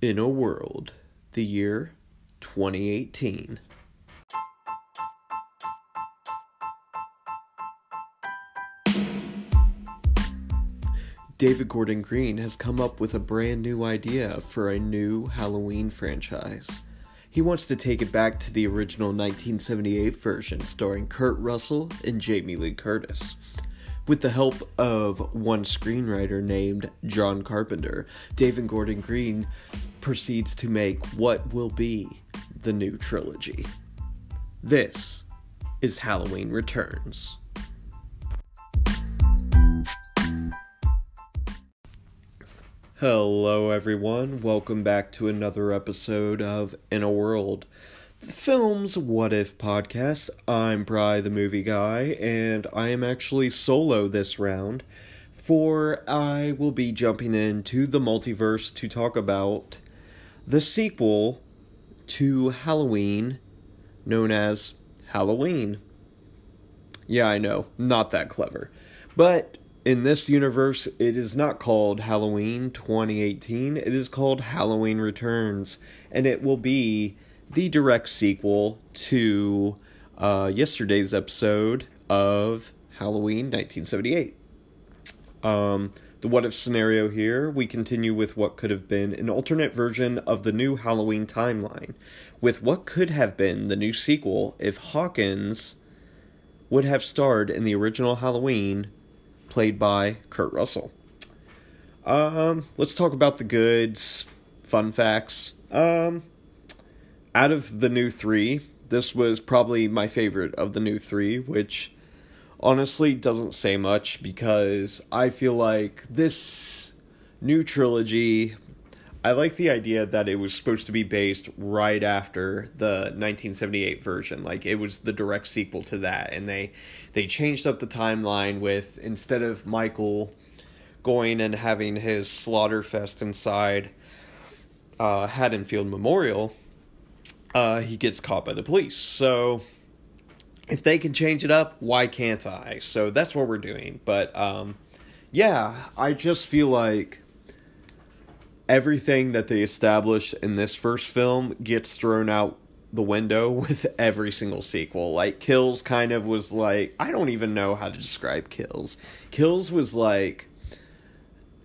In a World, the year 2018. David Gordon Green has come up with a brand new idea for a new Halloween franchise. He wants to take it back to the original 1978 version starring Kurt Russell and Jamie Lee Curtis. With the help of one screenwriter named John Carpenter, David Gordon Green proceeds to make what will be the new trilogy. This is Halloween Returns. Hello, everyone. Welcome back to another episode of In a World, film's What If podcast. I'm Bry, the movie guy, and I am actually solo this round, for I will be jumping into the multiverse to talk about the sequel to Halloween, known as Halloween. Yeah, I know, not that clever. But in this universe, it is not called Halloween 2018. It is called Halloween Returns, and it will be the direct sequel to uh, yesterday's episode of Halloween 1978. Um, the what if scenario here, we continue with what could have been an alternate version of the new Halloween timeline, with what could have been the new sequel if Hawkins would have starred in the original Halloween played by Kurt Russell. Um, let's talk about the goods, fun facts. Um, out of the new three, this was probably my favorite of the new three, which honestly doesn't say much because I feel like this new trilogy I like the idea that it was supposed to be based right after the 1978 version. Like it was the direct sequel to that and they they changed up the timeline with instead of Michael going and having his slaughter fest inside uh, Haddonfield Memorial, uh, he gets caught by the police. So if they can change it up, why can't I? So that's what we're doing. But um, yeah, I just feel like everything that they established in this first film gets thrown out the window with every single sequel. Like Kills kind of was like I don't even know how to describe Kills. Kills was like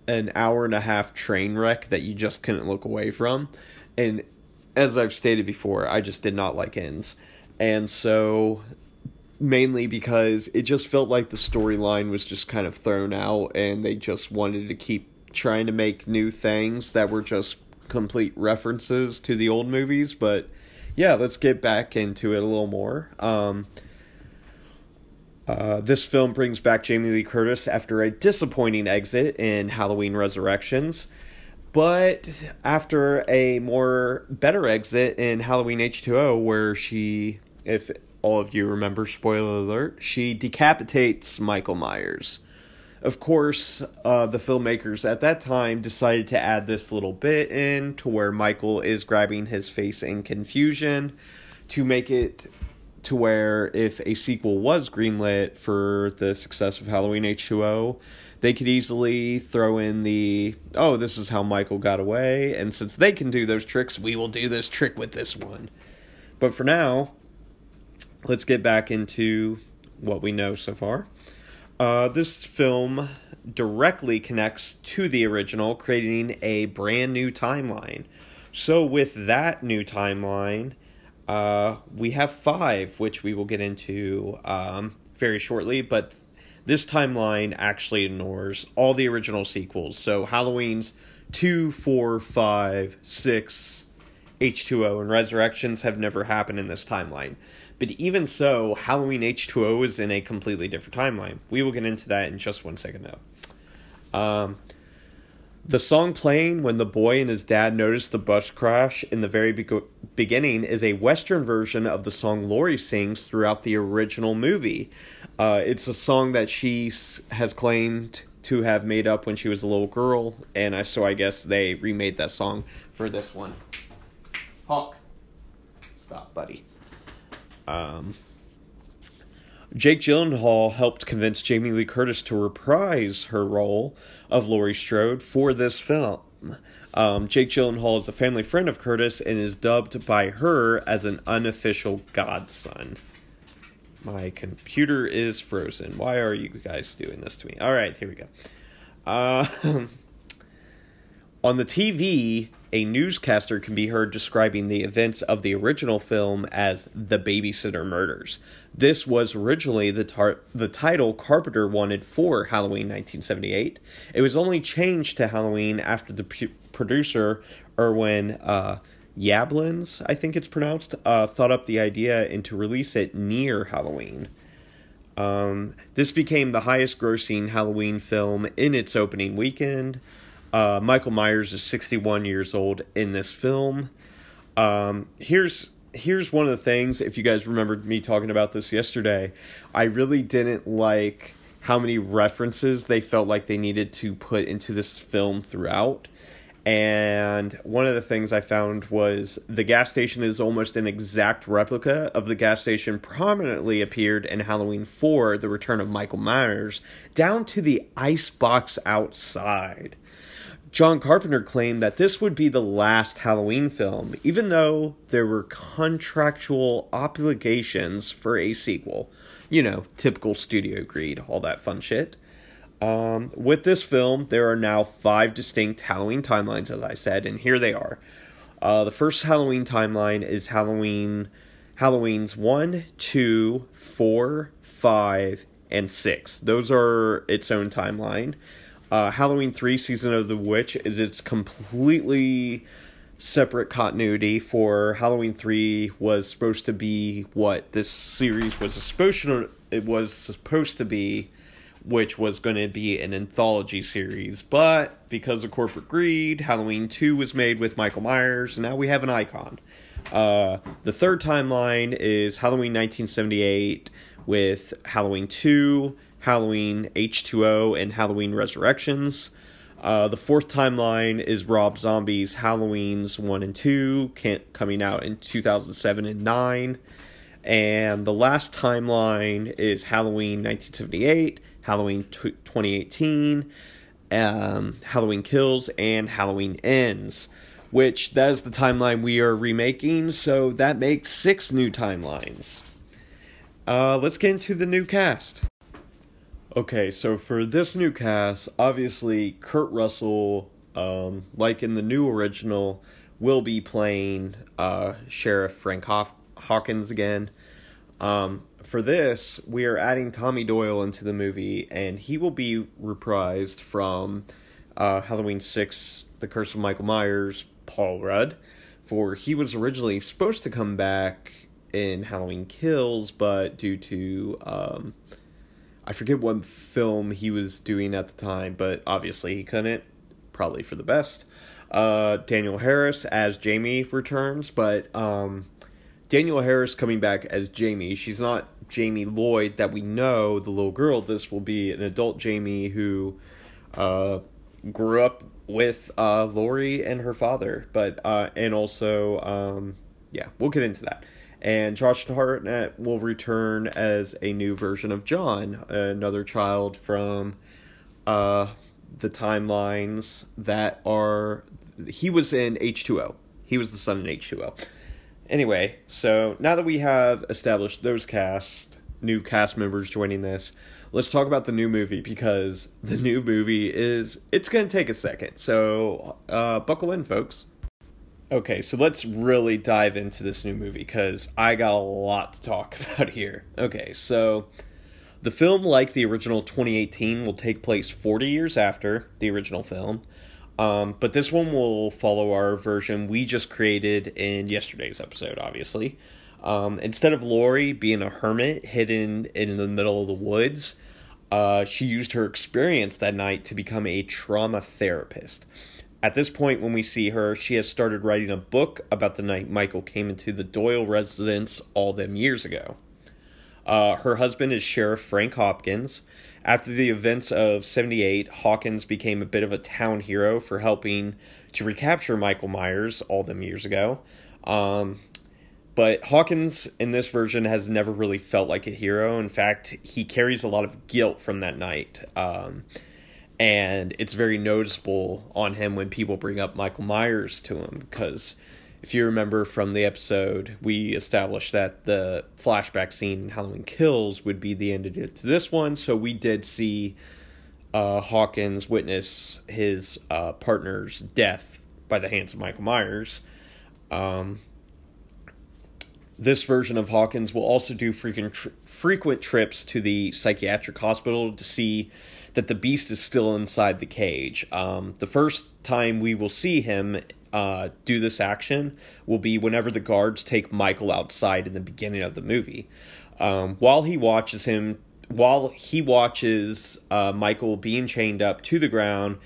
an hour and a half train wreck that you just couldn't look away from. And as I've stated before, I just did not like ends. And so mainly because it just felt like the storyline was just kind of thrown out and they just wanted to keep trying to make new things that were just complete references to the old movies. But yeah, let's get back into it a little more. Um, uh, this film brings back Jamie Lee Curtis after a disappointing exit in Halloween Resurrections, but after a more better exit in Halloween H2O, where she, if all of you remember, spoiler alert, she decapitates Michael Myers. Of course, uh, the filmmakers at that time decided to add this little bit in to where Michael is grabbing his face in confusion to make it to where if a sequel was greenlit for the success of Halloween H2O, they could easily throw in the, oh, this is how Michael got away. And since they can do those tricks, we will do this trick with this one. But for now, let's get back into what we know so far. Uh, this film directly connects to the original, creating a brand new timeline. So, with that new timeline, uh, we have five, which we will get into um, very shortly, but this timeline actually ignores all the original sequels. So, Halloween's 2, 4, 5, 6, H2O, and Resurrections have never happened in this timeline. But even so, Halloween H2O is in a completely different timeline. We will get into that in just one second now. Um, the song playing when the boy and his dad notice the bus crash in the very be- beginning is a Western version of the song Laurie sings throughout the original movie. Uh, it's a song that she has claimed to have made up when she was a little girl, and I, so I guess they remade that song for this one. Hawk, stop, buddy. Um, Jake Gyllenhaal helped convince Jamie Lee Curtis to reprise her role of Laurie Strode for this film. Um, Jake Gyllenhaal is a family friend of Curtis and is dubbed by her as an unofficial godson. My computer is frozen. Why are you guys doing this to me? All right, here we go. Uh, on the TV, a newscaster can be heard describing the events of the original film as the babysitter murders. This was originally the tar- the title Carpenter wanted for Halloween 1978. It was only changed to Halloween after the p- producer Irwin uh, Yablans, I think it's pronounced, uh, thought up the idea and to release it near Halloween. Um, this became the highest grossing Halloween film in its opening weekend. Uh, Michael Myers is 61 years old in this film. Um, here's here's one of the things. If you guys remembered me talking about this yesterday, I really didn't like how many references they felt like they needed to put into this film throughout. And one of the things I found was the gas station is almost an exact replica of the gas station prominently appeared in Halloween 4, The Return of Michael Myers, down to the ice box outside. John Carpenter claimed that this would be the last Halloween film, even though there were contractual obligations for a sequel. You know, typical studio greed, all that fun shit. Um, with this film, there are now five distinct Halloween timelines, as I said, and here they are. Uh, the first Halloween timeline is Halloween, Halloween's one, two, four, five, and six. Those are its own timeline. Uh, Halloween 3 Season of the Witch is its completely separate continuity for Halloween 3 was supposed to be what this series was supposed to it was supposed to be which was going to be an anthology series. But because of corporate greed Halloween 2 was made with Michael Myers and now we have an icon. Uh, the third timeline is Halloween 1978 with Halloween 2 Halloween H2O, and Halloween Resurrections. Uh, the fourth timeline is Rob Zombie's Halloween's 1 and 2, coming out in 2007 and 9. And the last timeline is Halloween 1978, Halloween t- 2018, um, Halloween Kills, and Halloween Ends. Which that is the timeline we are remaking, so that makes six new timelines. Uh, let's get into the new cast. Okay, so for this new cast, obviously Kurt Russell, um, like in the new original, will be playing uh, Sheriff Frank Hoff- Hawkins again. Um, for this, we are adding Tommy Doyle into the movie, and he will be reprised from uh, Halloween 6, The Curse of Michael Myers, Paul Rudd. For he was originally supposed to come back in Halloween Kills, but due to. Um, I forget what film he was doing at the time, but obviously he couldn't. Probably for the best. Uh, Danielle Harris as Jamie returns, but um, Danielle Harris coming back as Jamie. She's not Jamie Lloyd that we know, the little girl. This will be an adult Jamie who uh, grew up with uh, Laurie and her father, but uh, and also um, yeah, we'll get into that and Josh Hartnett will return as a new version of John, another child from uh, the timelines that are. He was in H2O. He was the son in H2O. Anyway, so now that we have established those cast, new cast members joining this, let's talk about the new movie because the new movie is. It's going to take a second. So uh, buckle in, folks. Okay, so let's really dive into this new movie because I got a lot to talk about here. Okay, so the film, like the original 2018, will take place 40 years after the original film. Um, but this one will follow our version we just created in yesterday's episode, obviously. Um, instead of Laurie being a hermit hidden in the middle of the woods, uh, she used her experience that night to become a trauma therapist. At this point, when we see her, she has started writing a book about the night Michael came into the Doyle residence all them years ago. Uh, her husband is Sheriff Frank Hopkins. After the events of 78, Hawkins became a bit of a town hero for helping to recapture Michael Myers all them years ago. Um, but Hawkins in this version has never really felt like a hero. In fact, he carries a lot of guilt from that night. Um, and it's very noticeable on him when people bring up Michael Myers to him because if you remember from the episode, we established that the flashback scene in Halloween Kills would be the end of it to this one. So we did see uh, Hawkins witness his uh, partner's death by the hands of Michael Myers. Um, this version of Hawkins will also do frequent tr- frequent trips to the psychiatric hospital to see that the beast is still inside the cage. Um, the first time we will see him uh, do this action will be whenever the guards take Michael outside in the beginning of the movie. Um, while he watches him, while he watches uh, Michael being chained up to the ground,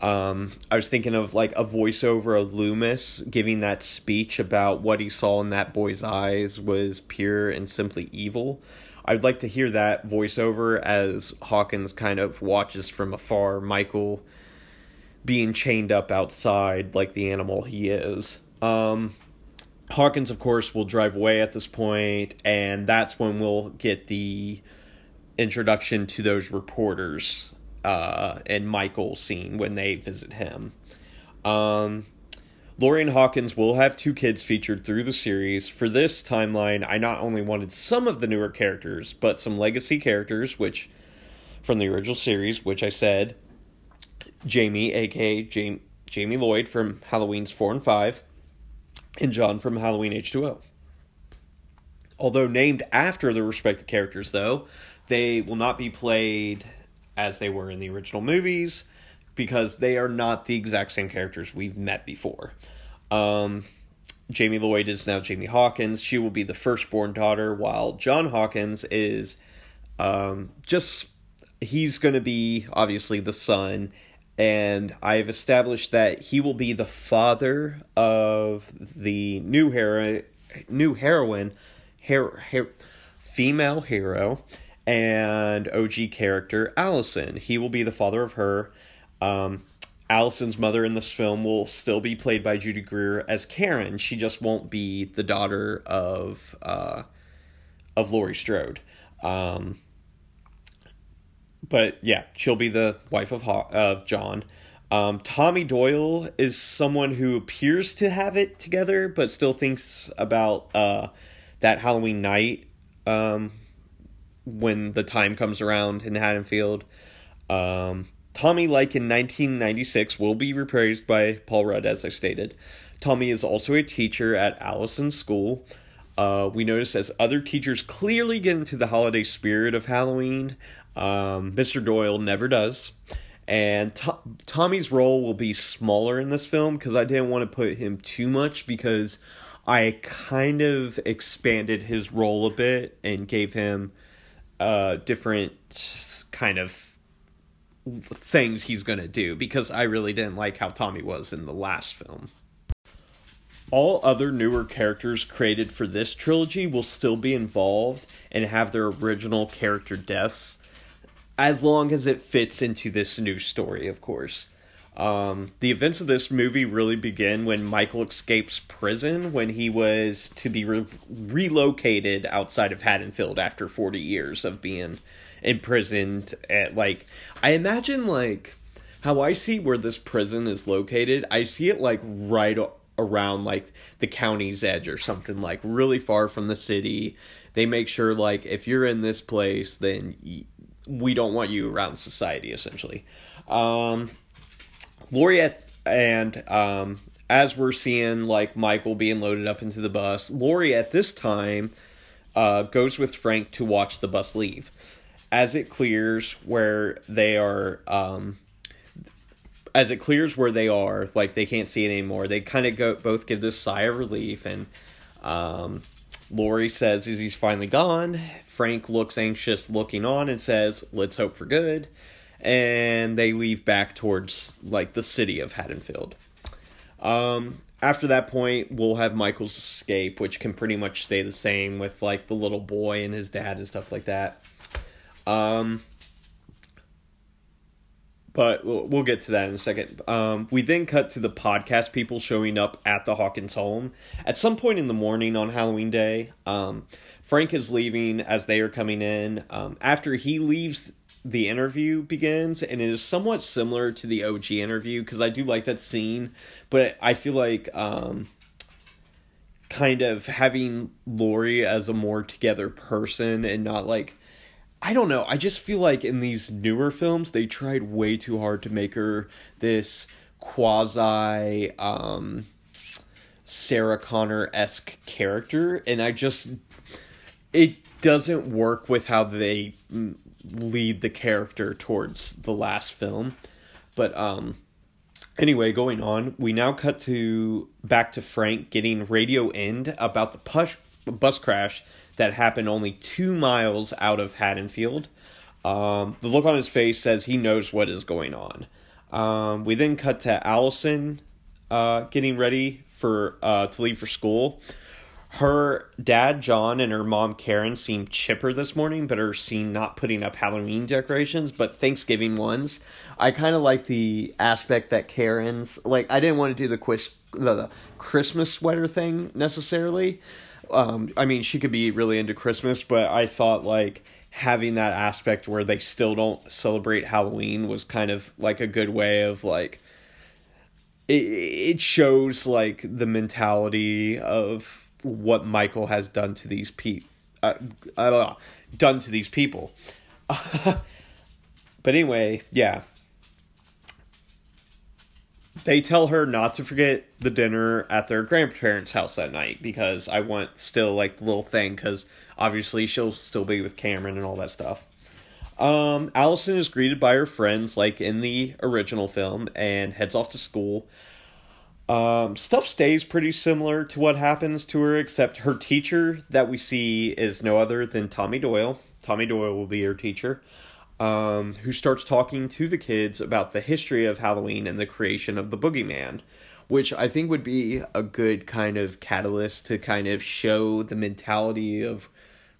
um, I was thinking of like a voiceover of Loomis giving that speech about what he saw in that boy's eyes was pure and simply evil. I'd like to hear that voiceover as Hawkins kind of watches from afar Michael being chained up outside like the animal he is. Um, Hawkins, of course, will drive away at this point, and that's when we'll get the introduction to those reporters uh, and Michael scene when they visit him. Um, Laurie and Hawkins will have two kids featured through the series. For this timeline, I not only wanted some of the newer characters, but some legacy characters, which from the original series, which I said Jamie, aka Jamie, Jamie Lloyd from Halloween's 4 and 5, and John from Halloween H2O. Although named after the respective characters, though, they will not be played as they were in the original movies because they are not the exact same characters we've met before. Um, Jamie Lloyd is now Jamie Hawkins. She will be the firstborn daughter, while John Hawkins is um, just he's going to be obviously the son and I've established that he will be the father of the new hero, new heroine, her, her, female hero, and OG character Allison. He will be the father of her. Um, Allison's mother in this film will still be played by Judy Greer as Karen. She just won't be the daughter of uh, of Laurie Strode. Um, but yeah, she'll be the wife of of John. Um, Tommy Doyle is someone who appears to have it together, but still thinks about uh, that Halloween night um, when the time comes around in Haddonfield. Um, Tommy, like in 1996, will be reprised by Paul Rudd, as I stated. Tommy is also a teacher at Allison School. Uh, we notice as other teachers clearly get into the holiday spirit of Halloween, um, Mr. Doyle never does. And to- Tommy's role will be smaller in this film because I didn't want to put him too much because I kind of expanded his role a bit and gave him uh, different kind of things he's going to do because I really didn't like how Tommy was in the last film. All other newer characters created for this trilogy will still be involved and have their original character deaths as long as it fits into this new story, of course. Um, the events of this movie really begin when Michael escapes prison when he was to be re- relocated outside of Haddonfield after 40 years of being imprisoned at like I imagine like how I see where this prison is located, I see it like right around like the county's edge or something like really far from the city. They make sure like if you're in this place then we don't want you around society essentially. Um, Laurie and um, as we're seeing like Michael being loaded up into the bus, Laurie at this time uh, goes with Frank to watch the bus leave. As it clears where they are, um, as it clears where they are, like they can't see it anymore. They kind of go both give this sigh of relief, and um, Laurie says, "Is he's finally gone?" Frank looks anxious, looking on, and says, "Let's hope for good." And they leave back towards like the city of Haddonfield. Um, after that point, we'll have Michael's escape, which can pretty much stay the same with like the little boy and his dad and stuff like that. Um, but we'll, we'll get to that in a second. Um, we then cut to the podcast people showing up at the Hawkins home at some point in the morning on Halloween Day. Um, Frank is leaving as they are coming in. Um, after he leaves the interview begins, and it is somewhat similar to the OG interview because I do like that scene, but I feel like um, kind of having Laurie as a more together person and not like I don't know. I just feel like in these newer films they tried way too hard to make her this quasi um Sarah Connor esque character, and I just it doesn't work with how they lead the character towards the last film. But um anyway, going on, we now cut to back to Frank getting radio end about the push, bus crash that happened only 2 miles out of Haddonfield. Um, the look on his face says he knows what is going on. Um, we then cut to Allison uh, getting ready for uh, to leave for school her dad John and her mom Karen seem chipper this morning, but are seen not putting up Halloween decorations, but Thanksgiving ones. I kind of like the aspect that Karen's like. I didn't want to do the, quiz, the, the Christmas sweater thing necessarily. Um, I mean, she could be really into Christmas, but I thought like having that aspect where they still don't celebrate Halloween was kind of like a good way of like it, it shows like the mentality of what Michael has done to these people, uh, uh, done to these people. but anyway, yeah. They tell her not to forget the dinner at their grandparents' house that night because I want still like the little thing because obviously she'll still be with Cameron and all that stuff. Um, Allison is greeted by her friends like in the original film and heads off to school. Um, stuff stays pretty similar to what happens to her, except her teacher that we see is no other than Tommy Doyle. Tommy Doyle will be her teacher, um, who starts talking to the kids about the history of Halloween and the creation of the boogeyman, which I think would be a good kind of catalyst to kind of show the mentality of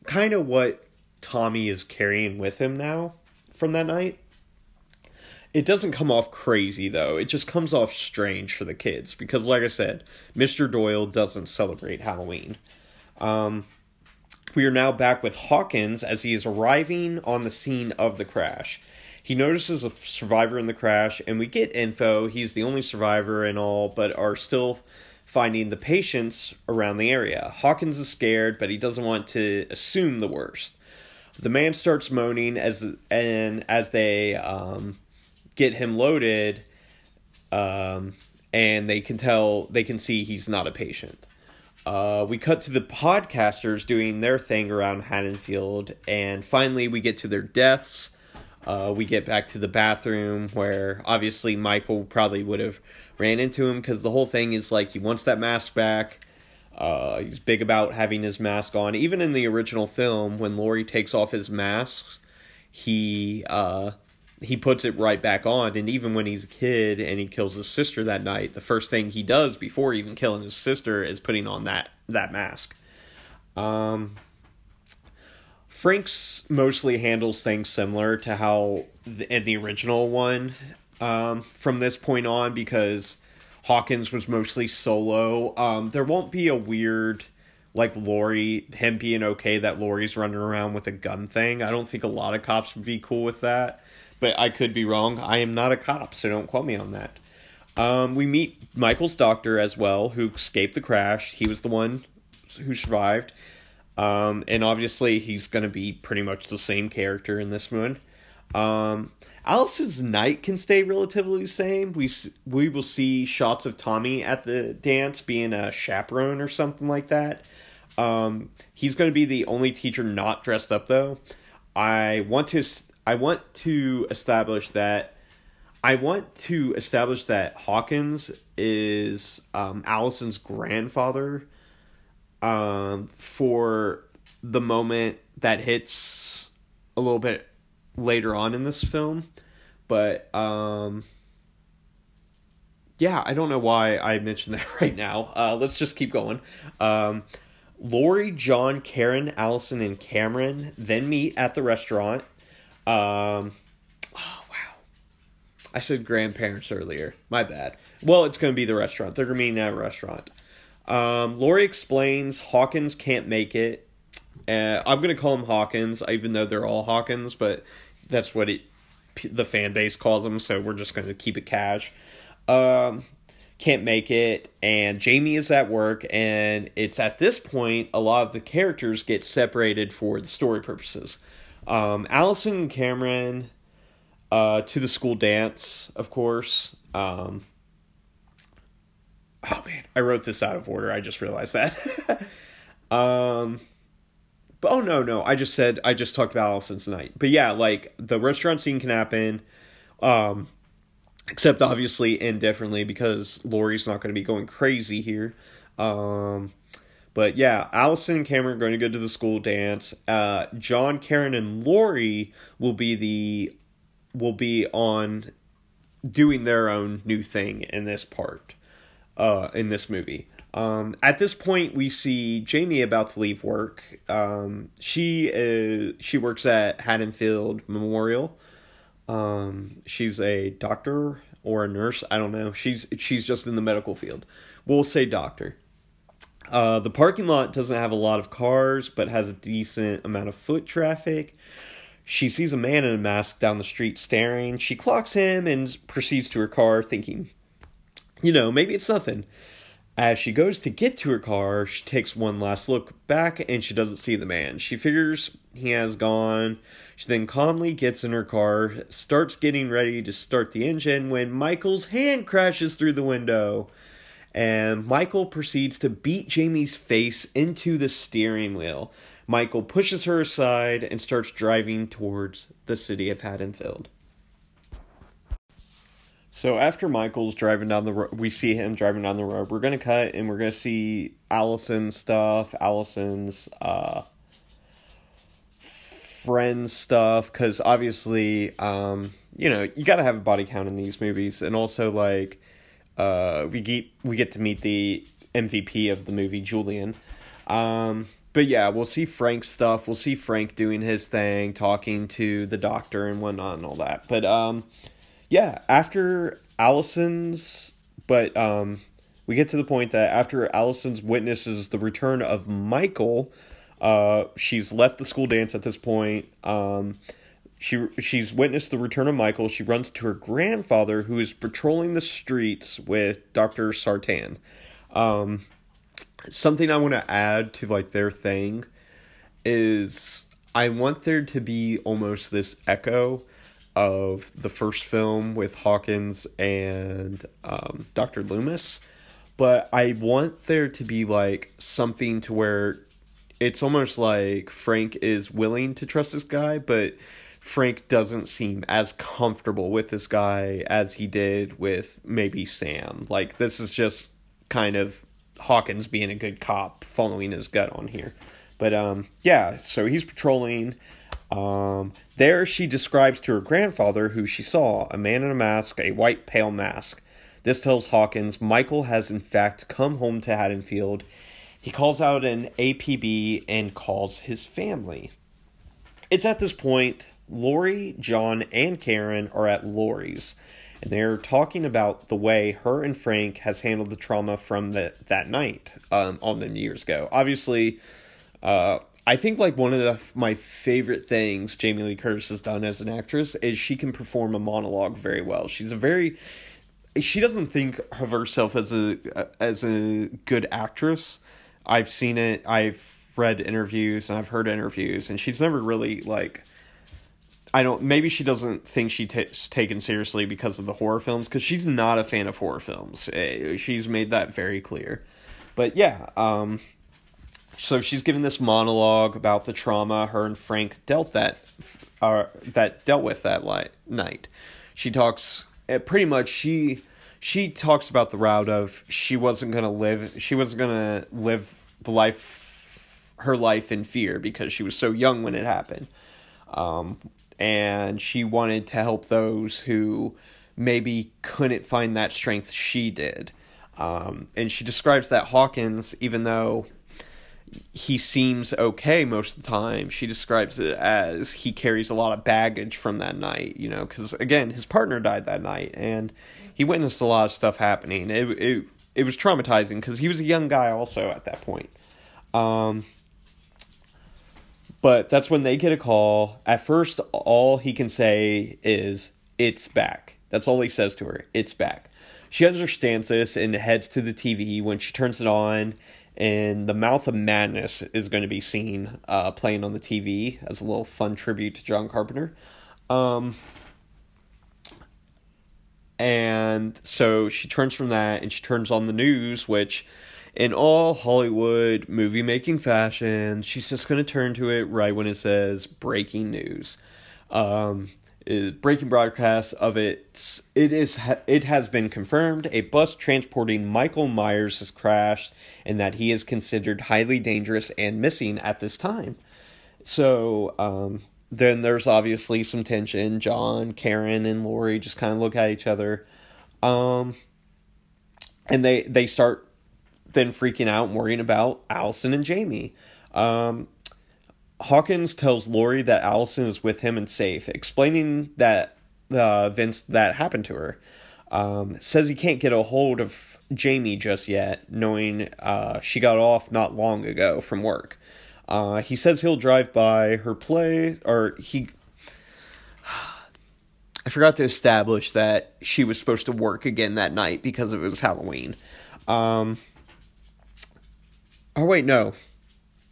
kind of what Tommy is carrying with him now from that night. It doesn't come off crazy though. It just comes off strange for the kids because, like I said, Mr. Doyle doesn't celebrate Halloween. Um, we are now back with Hawkins as he is arriving on the scene of the crash. He notices a survivor in the crash, and we get info. He's the only survivor and all, but are still finding the patients around the area. Hawkins is scared, but he doesn't want to assume the worst. The man starts moaning as and as they um, get him loaded, um, and they can tell they can see he's not a patient. Uh, we cut to the podcasters doing their thing around Haddonfield, and finally we get to their deaths. Uh, we get back to the bathroom where obviously Michael probably would have ran into him because the whole thing is like he wants that mask back. Uh, he's big about having his mask on. Even in the original film, when Laurie takes off his mask, he uh, he puts it right back on and even when he's a kid and he kills his sister that night the first thing he does before even killing his sister is putting on that that mask. Um frank's mostly handles things similar to how the, in the original one um from this point on because hawkins was mostly solo. Um there won't be a weird like Laurie, him being okay that Laurie's running around with a gun thing. I don't think a lot of cops would be cool with that but I could be wrong. I am not a cop, so don't quote me on that. Um, we meet Michael's doctor as well, who escaped the crash. He was the one who survived. Um, and obviously, he's going to be pretty much the same character in this one. Um, Alice's night can stay relatively the same. We we will see shots of Tommy at the dance being a chaperone or something like that. Um, he's going to be the only teacher not dressed up though. I want to I want to establish that I want to establish that Hawkins is um, Allison's grandfather um, for the moment that hits a little bit later on in this film. But um, yeah, I don't know why I mentioned that right now. Uh, let's just keep going. Um, Laurie, John, Karen, Allison, and Cameron then meet at the restaurant um, oh wow, I said grandparents earlier. My bad. Well, it's going to be the restaurant. They're going to be in that restaurant. Um, Laurie explains Hawkins can't make it. Uh, I'm going to call him Hawkins, even though they're all Hawkins, but that's what it the fan base calls him. So we're just going to keep it cash. Um, can't make it, and Jamie is at work, and it's at this point a lot of the characters get separated for the story purposes. Um, Allison and Cameron uh, to the school dance, of course. Um, oh man, I wrote this out of order. I just realized that. um, but oh no, no, I just said I just talked about Allison's night. But yeah, like the restaurant scene can happen. Um, except obviously indifferently because Laurie's not going to be going crazy here. Um, but yeah, Allison and Cameron are going to go to the school dance. Uh, John, Karen, and Laurie will be the will be on doing their own new thing in this part, uh, in this movie. Um, at this point, we see Jamie about to leave work. Um, she is she works at Haddonfield Memorial. Um, she's a doctor or a nurse. I don't know. She's she's just in the medical field. We'll say doctor. Uh, the parking lot doesn't have a lot of cars, but has a decent amount of foot traffic. She sees a man in a mask down the street staring. She clocks him and proceeds to her car, thinking, you know, maybe it's nothing. As she goes to get to her car, she takes one last look back and she doesn't see the man. She figures he has gone. She then calmly gets in her car, starts getting ready to start the engine when Michael's hand crashes through the window. And Michael proceeds to beat Jamie's face into the steering wheel. Michael pushes her aside and starts driving towards the city of Haddonfield. So after Michael's driving down the road, we see him driving down the road. We're gonna cut and we're gonna see Allison's stuff, Allison's uh, friends stuff, because obviously, um, you know, you gotta have a body count in these movies, and also like, uh, we get we get to meet the MVP of the movie, Julian. Um, but yeah, we'll see Frank's stuff. We'll see Frank doing his thing, talking to the doctor and whatnot and all that. But um yeah, after Allison's, but um, we get to the point that after Allison's witnesses the return of Michael, uh, she's left the school dance at this point. Um, she she's witnessed the return of Michael. She runs to her grandfather, who is patrolling the streets with Doctor Sartain. Um, something I want to add to like their thing is I want there to be almost this echo of the first film with Hawkins and um, Dr. Loomis, but I want there to be like something to where it's almost like Frank is willing to trust this guy, but Frank doesn't seem as comfortable with this guy as he did with maybe Sam. Like this is just kind of Hawkins being a good cop, following his gut on here. But um, yeah, so he's patrolling. Um, there she describes to her grandfather who she saw a man in a mask, a white pale mask. This tells Hawkins Michael has in fact come home to Haddonfield. He calls out an APB and calls his family. It's at this point Laurie, John, and Karen are at Laurie's, and they're talking about the way her and Frank has handled the trauma from the, that night um, on them years ago. Obviously, uh, I think like one of the my favorite things Jamie Lee Curtis has done as an actress is she can perform a monologue very well. She's a very she doesn't think of herself as a as a good actress. I've seen it. I've read interviews and I've heard interviews, and she's never really like. I don't. Maybe she doesn't think she's t- taken seriously because of the horror films, because she's not a fan of horror films. Eh, she's made that very clear. But yeah, um, so she's giving this monologue about the trauma her and Frank dealt that uh, that dealt with that light, night. She talks uh, pretty much she she talks about the route of she wasn't to live she wasn't to live the life her life in fear because she was so young when it happened. Um, and she wanted to help those who maybe couldn't find that strength she did. Um, and she describes that Hawkins, even though he seems okay most of the time. She describes it as he carries a lot of baggage from that night, you know, because again, his partner died that night and he witnessed a lot of stuff happening. It it it was traumatizing because he was a young guy also at that point. Um, But that's when they get a call. At first, all he can say is, It's back. That's all he says to her. It's back. She understands this and heads to the TV when she turns it on. In the Mouth of Madness is going to be seen uh, playing on the TV as a little fun tribute to John Carpenter. Um, and so she turns from that and she turns on the news, which in all Hollywood movie making fashion, she's just going to turn to it right when it says breaking news. Um, breaking broadcast of it it is it has been confirmed a bus transporting Michael Myers has crashed and that he is considered highly dangerous and missing at this time. So um, then there's obviously some tension. John, Karen, and Laurie just kind of look at each other, um, and they they start then freaking out and worrying about Allison and Jamie. Um, Hawkins tells Laurie that Allison is with him and safe, explaining that the uh, events that happened to her. Um, says he can't get a hold of Jamie just yet, knowing uh, she got off not long ago from work. Uh, he says he'll drive by her play, or he. I forgot to establish that she was supposed to work again that night because it was Halloween. Um, oh, wait, no.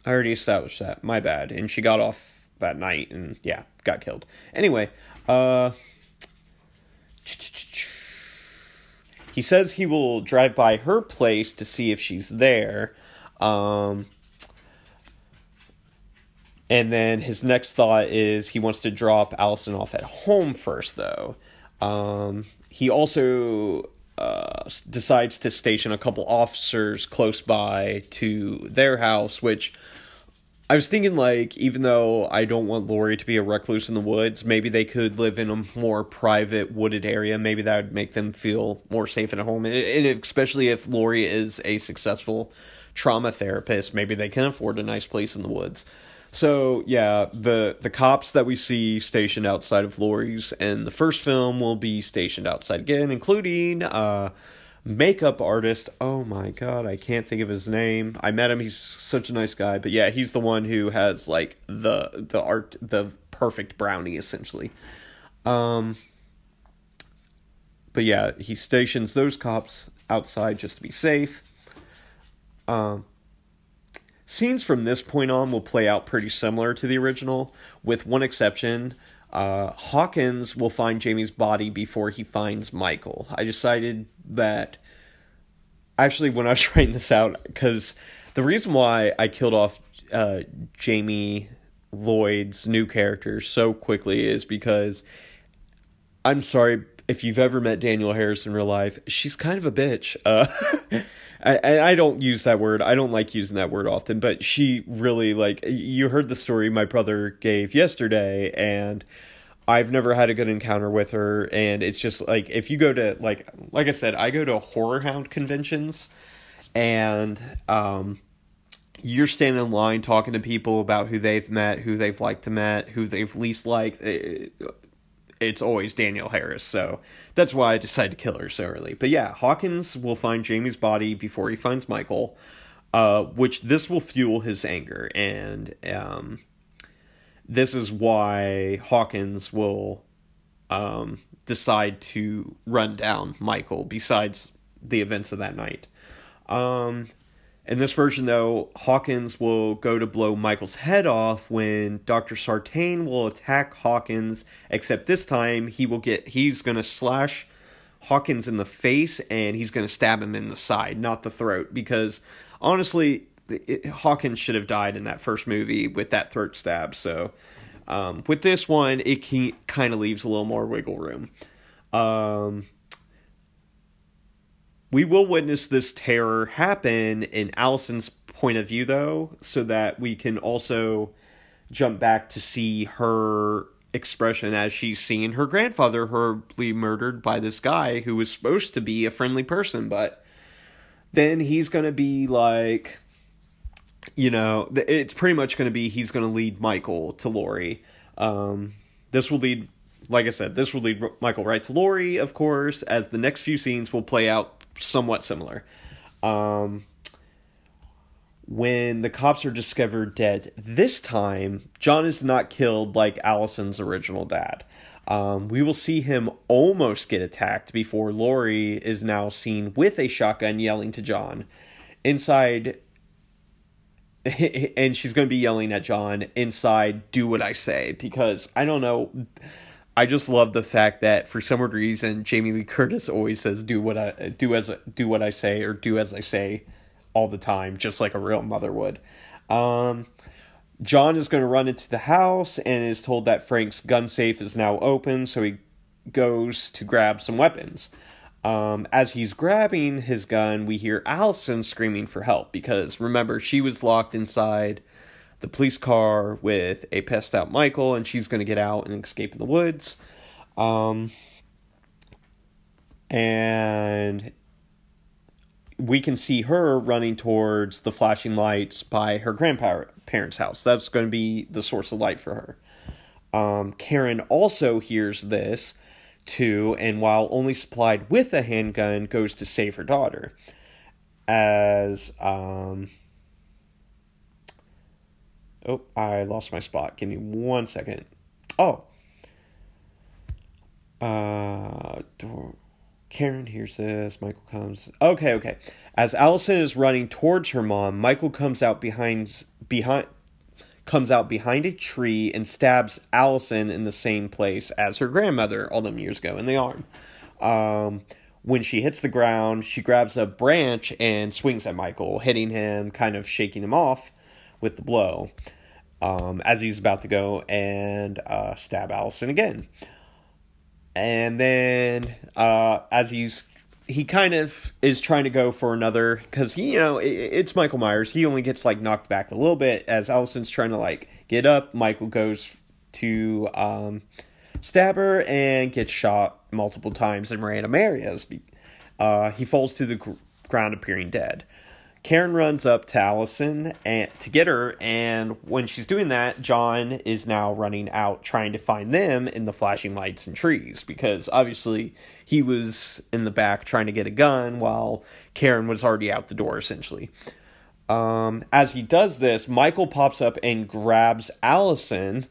I already established that. My bad. And she got off that night and, yeah, got killed. Anyway, uh. He says he will drive by her place to see if she's there. Um, and then his next thought is he wants to drop Allison off at home first, though. Um, he also uh, decides to station a couple officers close by to their house, which I was thinking, like, even though I don't want Laurie to be a recluse in the woods, maybe they could live in a more private, wooded area. Maybe that would make them feel more safe at home. And especially if Laurie is a successful trauma therapist, maybe they can afford a nice place in the woods. So yeah, the the cops that we see stationed outside of Laurie's and the first film will be stationed outside again, including uh makeup artist. Oh my god, I can't think of his name. I met him. He's such a nice guy. But yeah, he's the one who has like the the art the perfect brownie essentially. Um but yeah, he stations those cops outside just to be safe. Um Scenes from this point on will play out pretty similar to the original, with one exception. Uh, Hawkins will find Jamie's body before he finds Michael. I decided that actually when I was writing this out, because the reason why I killed off uh, Jamie Lloyd's new character so quickly is because I'm sorry if you've ever met Danielle Harris in real life, she's kind of a bitch. Uh, I, I don't use that word. I don't like using that word often, but she really like you heard the story my brother gave yesterday and I've never had a good encounter with her and it's just like if you go to like like I said, I go to horror hound conventions and um you're standing in line talking to people about who they've met, who they've liked to met, who they've least liked it's always Danielle Harris. So that's why I decided to kill her so early. But yeah, Hawkins will find Jamie's body before he finds Michael, uh, which this will fuel his anger. And um, this is why Hawkins will um, decide to run down Michael, besides the events of that night. Um, in this version, though, Hawkins will go to blow Michael's head off when Dr. Sartain will attack Hawkins, except this time he will get he's gonna slash Hawkins in the face and he's gonna stab him in the side, not the throat, because honestly, it, Hawkins should have died in that first movie with that throat stab. So um, with this one, it kind of leaves a little more wiggle room. Um, we will witness this terror happen in Allison's point of view, though, so that we can also jump back to see her expression as she's seeing her grandfather horribly murdered by this guy who was supposed to be a friendly person, but then he's going to be like, you know, it's pretty much going to be he's going to lead Michael to Laurie. Um, this will lead, like I said, this will lead Michael right to Laurie, of course, as the next few scenes will play out somewhat similar. Um, when the cops are discovered dead this time, John is not killed like Allison's original dad. Um, we will see him almost get attacked before Laurie is now seen with a shotgun yelling to John. Inside, and she's going to be yelling at John inside, do what I say, because I don't know. I just love the fact that for some reason Jamie Lee Curtis always says do what I do as do what I say or do as I say all the time, just like a real mother would. Um, John is going to run into the house and is told that Frank's gun safe is now open, so he goes to grab some weapons. Um, as he's grabbing his gun, we hear Allison screaming for help because remember, she was locked inside the police car with a passed out Michael, and she's going to get out and escape in the woods. Um, and we can see her running towards the flashing lights by her grandparents' house. That's going to be the source of light for her. Um, Karen also hears this too, and while only supplied with a handgun, goes to save her daughter. As um, oh, I lost my spot. Give me one second. Oh, uh, Karen hears this. Michael comes. Okay, okay. As Allison is running towards her mom, Michael comes out behind behind comes out behind a tree and stabs Allison in the same place as her grandmother all them years ago in the arm. Um, when she hits the ground, she grabs a branch and swings at Michael, hitting him, kind of shaking him off with the blow. Um, as he's about to go and uh, stab Allison again. And then uh, as he's he kind of is trying to go for another because you know it, it's michael myers. He only gets like knocked back a little bit as allison's trying to like get up. Michael goes to um, stab her and gets shot multiple times in random areas. Uh, he falls to the gr- ground appearing dead Karen runs up to Allison and to get her, and when she's doing that, John is now running out trying to find them in the flashing lights and trees because obviously he was in the back trying to get a gun while Karen was already out the door essentially. Um, as he does this, Michael pops up and grabs Allison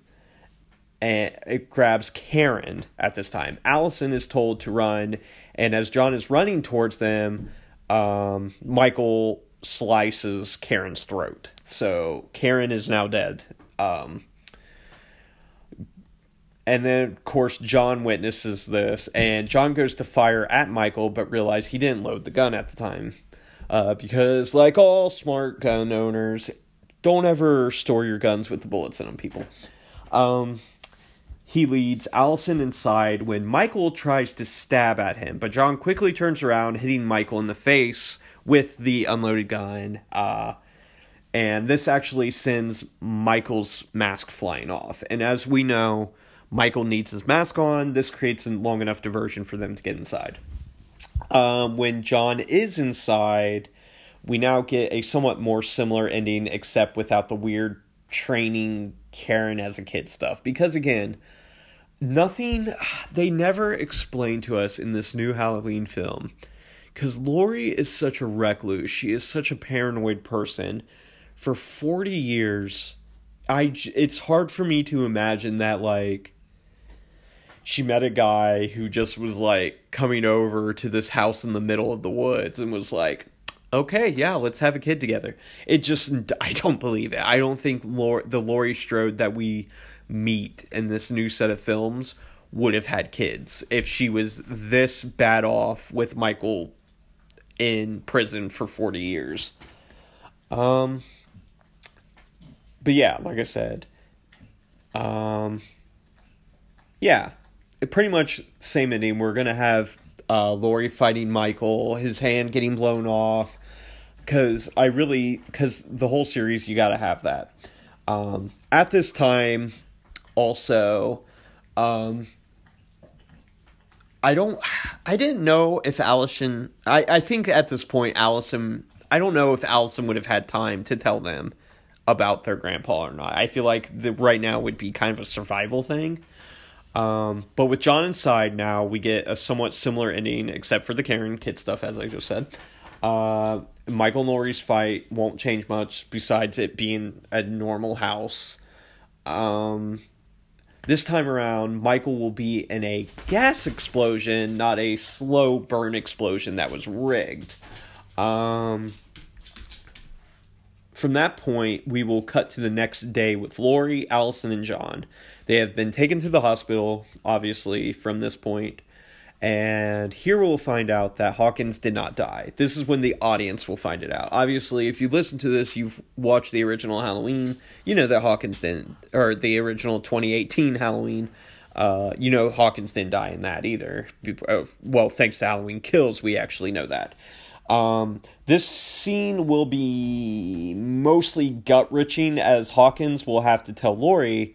and it grabs Karen at this time. Allison is told to run, and as John is running towards them, um, Michael slices Karen's throat. So Karen is now dead. Um, and then, of course, John witnesses this, and John goes to fire at Michael, but realizes he didn't load the gun at the time. Uh, because, like all smart gun owners, don't ever store your guns with the bullets in them, people. Um, he leads Allison inside when Michael tries to stab at him, but John quickly turns around, hitting Michael in the face with the unloaded gun. Uh, and this actually sends Michael's mask flying off. And as we know, Michael needs his mask on. This creates a long enough diversion for them to get inside. Um, when John is inside, we now get a somewhat more similar ending, except without the weird training Karen as a kid stuff. Because again, nothing, they never explain to us in this new Halloween film because Laurie is such a recluse. She is such a paranoid person. For 40 years, I, it's hard for me to imagine that, like, she met a guy who just was, like, coming over to this house in the middle of the woods and was like, okay, yeah, let's have a kid together. It just, I don't believe it. I don't think Laurie, the Laurie Strode that we meet in this new set of films would have had kids if she was this bad off with Michael in prison for 40 years. Um, but yeah, like I said, um, yeah, pretty much same ending. We're gonna have uh, Laurie fighting Michael, his hand getting blown off, because I really, because the whole series you gotta have that. Um, at this time, also, um, I don't I didn't know if Allison I, I think at this point Allison I don't know if Allison would have had time to tell them about their grandpa or not. I feel like the right now would be kind of a survival thing. Um, but with John inside now, we get a somewhat similar ending, except for the Karen kid stuff, as I just said. Uh, Michael and Laurie's fight won't change much besides it being a normal house. Um, this time around, Michael will be in a gas explosion, not a slow burn explosion that was rigged. Um, from that point, we will cut to the next day with Laurie, Allison, and John. They have been taken to the hospital, obviously, from this point. And here we'll find out that Hawkins did not die. This is when the audience will find it out. Obviously, if you listen to this, you've watched the original Halloween, you know that Hawkins didn't, or the original 2018 Halloween, uh, you know Hawkins didn't die in that either. Uh, well, thanks to Halloween Kills, we actually know that. Um, this scene will be mostly gut wrenching as Hawkins will have to tell Laurie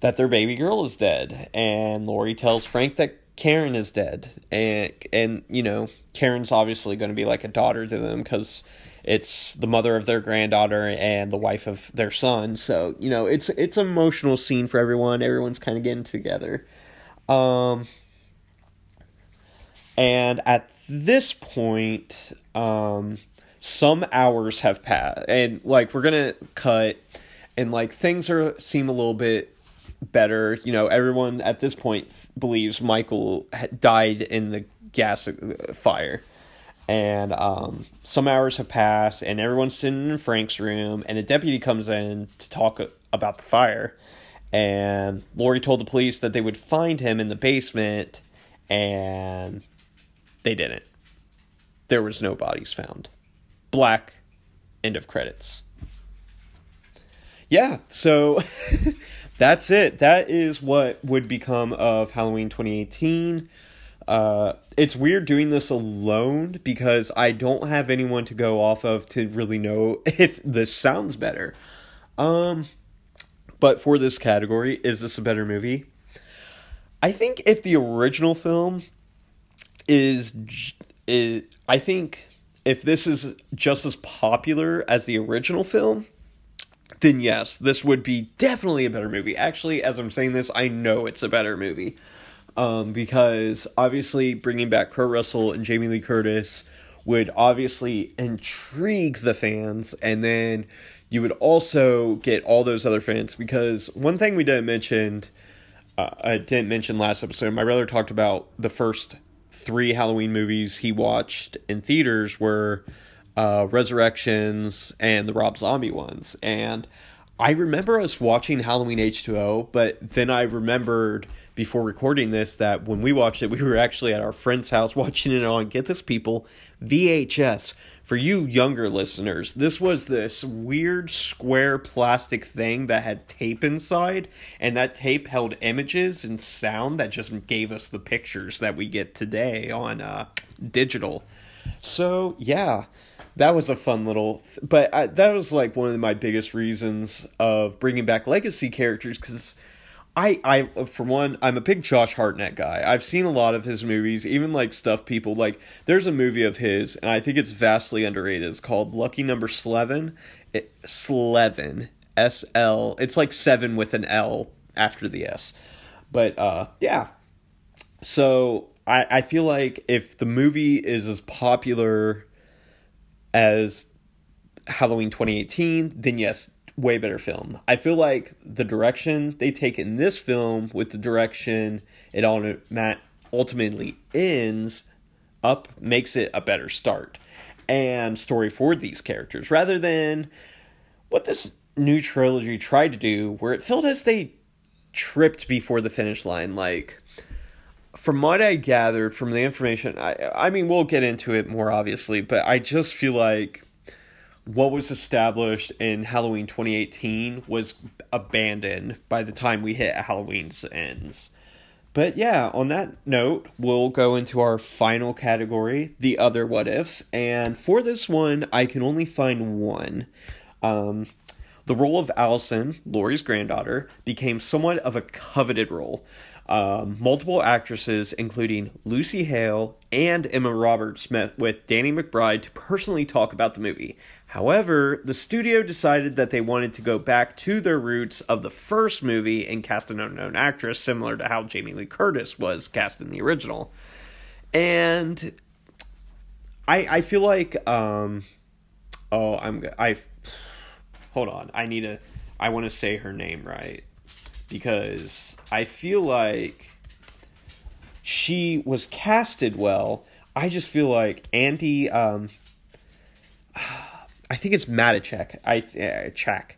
that their baby girl is dead, and Laurie tells Frank that Karen is dead, and and you know Karen's obviously going to be like a daughter to them because it's the mother of their granddaughter and the wife of their son. So you know it's it's an emotional scene for everyone. Everyone's kind of getting together. Um, and at this point, um, some hours have passed, and like we're gonna cut, and like things are seem a little bit better. You know, everyone at this point believes Michael died in the gas uh, fire. And um, some hours have passed, and everyone's sitting in Frank's room, and a deputy comes in to talk about the fire. And Laurie told the police that they would find him in the basement, and they didn't. There was no bodies found. Black. End of credits. Yeah, so that's it. That is what would become of Halloween 2018. Uh, it's weird doing this alone because I don't have anyone to go off of to really know if this sounds better. Um, but for this category, is this a better movie? I think if the original film is is I think if this is just as popular as the original film, then yes, this would be definitely a better movie. Actually, as I'm saying this, I know it's a better movie. Um, because obviously bringing back Kurt Russell and Jamie Lee Curtis would obviously intrigue the fans, and then you would also get all those other fans. Because one thing we didn't mention, uh, I didn't mention last episode, my brother talked about the first three Halloween movies he watched in theaters were uh, Resurrections and the Rob Zombie ones. And I remember us watching Halloween H2O, but then I remembered before recording this that when we watched it, we were actually at our friend's house watching it on, get this people, VHS. For you younger listeners, this was this weird square plastic thing that had tape inside, and that tape held images and sound that just gave us the pictures that we get today on uh, digital. So, yeah that was a fun little but I, that was like one of my biggest reasons of bringing back legacy characters because I, I, for one, I'm a big Josh Hartnett guy. I've seen a lot of his movies, even like stuff people like. There's a movie of his, and I think it's vastly underrated. It's called Lucky Number Slevin. It, Slevin, S L. It's like seven with an L after the S. But uh, yeah. So I, I feel like if the movie is as popular as Halloween 2018, then yes, way better film. I feel like the direction they take in this film with the direction it ultimately ends up makes it a better start and story for these characters rather than what this new trilogy tried to do where it felt as they tripped before the finish line like from what I gathered from the information, I I mean we'll get into it more obviously, but I just feel like what was established in Halloween 2018 was abandoned by the time we hit Halloween's ends. But yeah, on that note, we'll go into our final category, the other what ifs. And for this one, I can only find one. Um, the role of Allison, Laurie's granddaughter, became somewhat of a coveted role. Um, multiple actresses, including Lucy Hale and Emma Roberts, met with Danny McBride to personally talk about the movie. However, the studio decided that they wanted to go back to their roots of the first movie and cast an unknown actress, similar to how Jamie Lee Curtis was cast in the original. And I I feel like um oh I'm I hold on I need to I want to say her name right because I feel like she was casted well. I just feel like Andi um I think it's Matichak. I uh, Chak.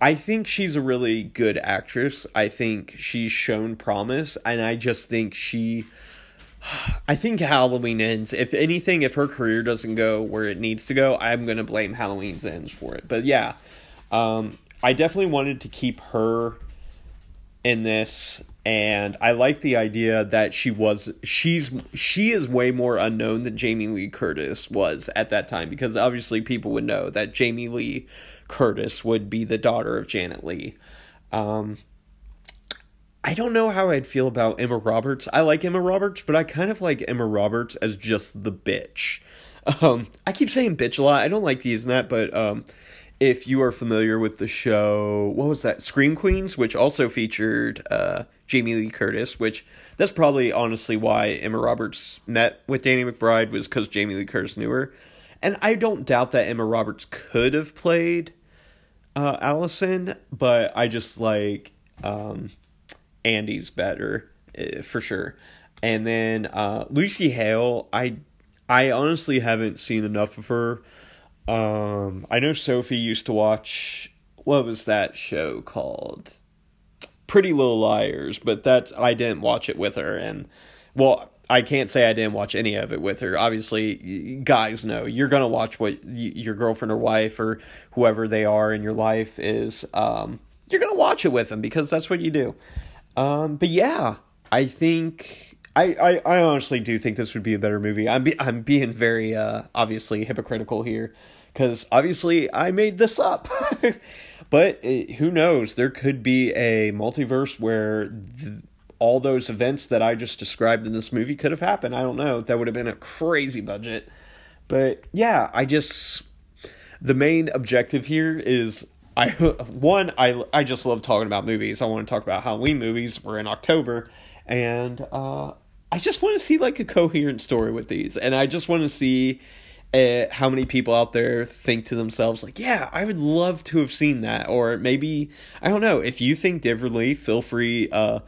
I think she's a really good actress. I think she's shown promise, and I just think she. I think Halloween ends. If anything, if her career doesn't go where it needs to go, I'm gonna blame Halloween's ends for it. But yeah, um, I definitely wanted to keep her in this, and I like the idea that she was she's she is way more unknown than Jamie Lee Curtis was at that time because obviously people would know that Jamie Lee Curtis would be the daughter of Janet Leigh. Um, I don't know how I'd feel about Emma Roberts. I like Emma Roberts, but I kind of like Emma Roberts as just the bitch. Um, I keep saying bitch a lot. I don't like using that, but um, if you are familiar with the show, what was that? Scream Queens, which also featured uh, Jamie Lee Curtis, which that's probably honestly why Emma Roberts met with Danny McBride was because Jamie Lee Curtis knew her. And I don't doubt that Emma Roberts could have played uh, Allison, but I just like um, Andi's better uh, for sure. And then uh, Lucy Hale, I I honestly haven't seen enough of her. Um, I know Sophie used to watch what was that show called? Pretty Little Liars, but that I didn't watch it with her, and well, I can't say I didn't watch any of it with her. Obviously, guys know you're gonna watch what your girlfriend or wife or whoever they are in your life is. Um, you're gonna watch it with them because that's what you do. Um, but yeah, I think I, I, I honestly do think this would be a better movie. I'm be, I'm being very uh, obviously hypocritical here because obviously I made this up. but it, who knows? There could be a multiverse where. Th- all those events that I just described in this movie could have happened. I don't know. That would have been a crazy budget. But yeah, I just the main objective here is I one I I just love talking about movies. I want to talk about Halloween movies. We're in October and uh I just want to see like a coherent story with these. And I just want to see uh, how many people out there think to themselves like, "Yeah, I would love to have seen that." Or maybe I don't know, if you think differently, feel free uh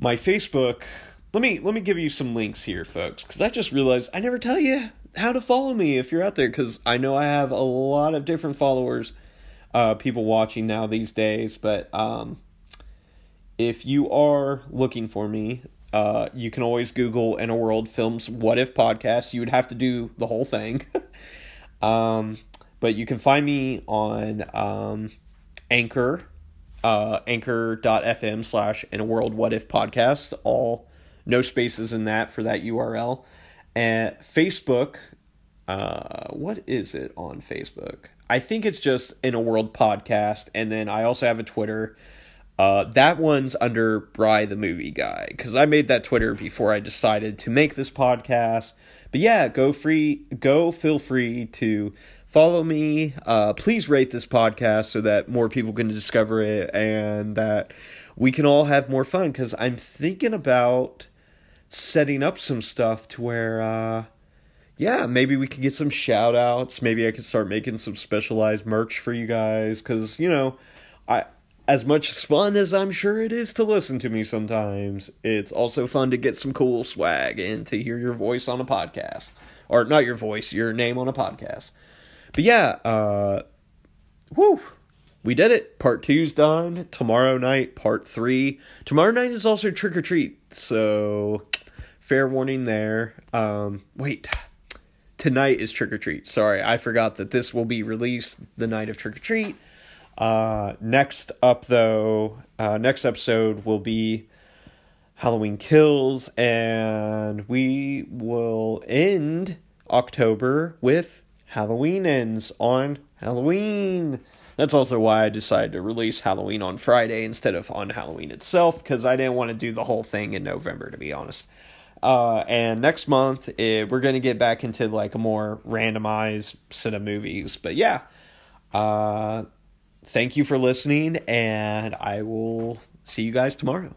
my Facebook. Let me let me give you some links here, folks, because I just realized I never tell you how to follow me if you're out there, because I know I have a lot of different followers, uh, people watching now these days. But um, if you are looking for me, uh, you can always Google In a World Films What If podcast. You would have to do the whole thing. um, but you can find me on um, Anchor uh, anchor.fm slash in a world what if podcast all no spaces in that for that url and facebook uh, what is it on facebook i think it's just in a world podcast and then i also have a twitter uh, that one's under Bry the movie guy because I made that Twitter before I decided to make this podcast. But yeah, go free, go feel free to follow me. Uh, please rate this podcast so that more people can discover it and that we can all have more fun. Because I'm thinking about setting up some stuff to where, uh, yeah, maybe we could get some shout outs. Maybe I could start making some specialized merch for you guys. Because, you know, I. As much fun as I'm sure it is to listen to me sometimes, it's also fun to get some cool swag and to hear your voice on a podcast. Or not your voice, your name on a podcast. But yeah, uh, whoo, we did it. Part two's done. Tomorrow night, part three. Tomorrow night is also trick or treat. So, fair warning there. Um, wait, tonight is trick or treat. Sorry, I forgot that this will be released the night of trick or treat. Uh, next up, though, uh, next episode will be Halloween Kills, and we will end October with Halloween ends on Halloween. That's also why I decided to release Halloween on Friday instead of on Halloween itself, because I didn't want to do the whole thing in November, to be honest. Uh, and next month, it, eh, we're going to get back into like a more randomized set of movies. But yeah, uh, thank you for listening, and I will see you guys tomorrow.